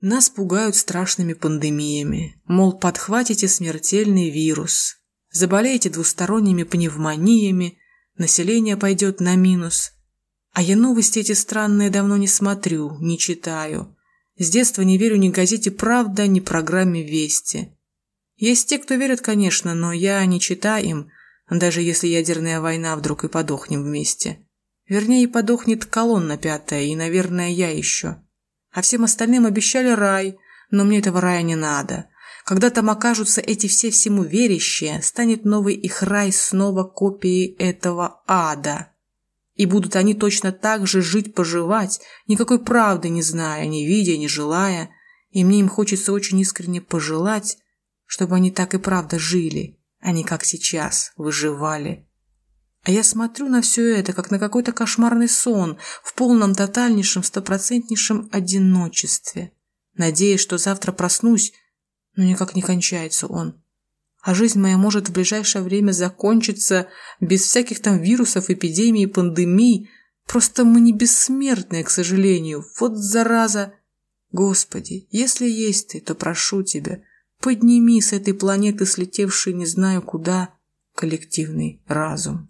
Нас пугают страшными пандемиями, мол, подхватите смертельный вирус, заболеете двусторонними пневмониями, население пойдет на минус. А я новости эти странные давно не смотрю, не читаю. С детства не верю ни газете «Правда», ни программе «Вести». Есть те, кто верят, конечно, но я не читаю им, даже если ядерная война вдруг и подохнем вместе. Вернее, подохнет колонна пятая, и, наверное, я еще. А всем остальным обещали рай, но мне этого рая не надо. Когда там окажутся эти все всему верящие, станет новый их рай снова копией этого ада. И будут они точно так же жить-поживать, никакой правды не зная, не видя, не желая. И мне им хочется очень искренне пожелать, чтобы они так и правда жили, а не как сейчас выживали. А я смотрю на все это, как на какой-то кошмарный сон, в полном тотальнейшем, стопроцентнейшем одиночестве. Надеясь, что завтра проснусь, но никак не кончается он. А жизнь моя может в ближайшее время закончиться без всяких там вирусов, эпидемий, пандемий. Просто мы не бессмертные, к сожалению. Вот зараза! Господи, если есть ты, то прошу тебя, подними с этой планеты, слетевший не знаю куда, коллективный разум.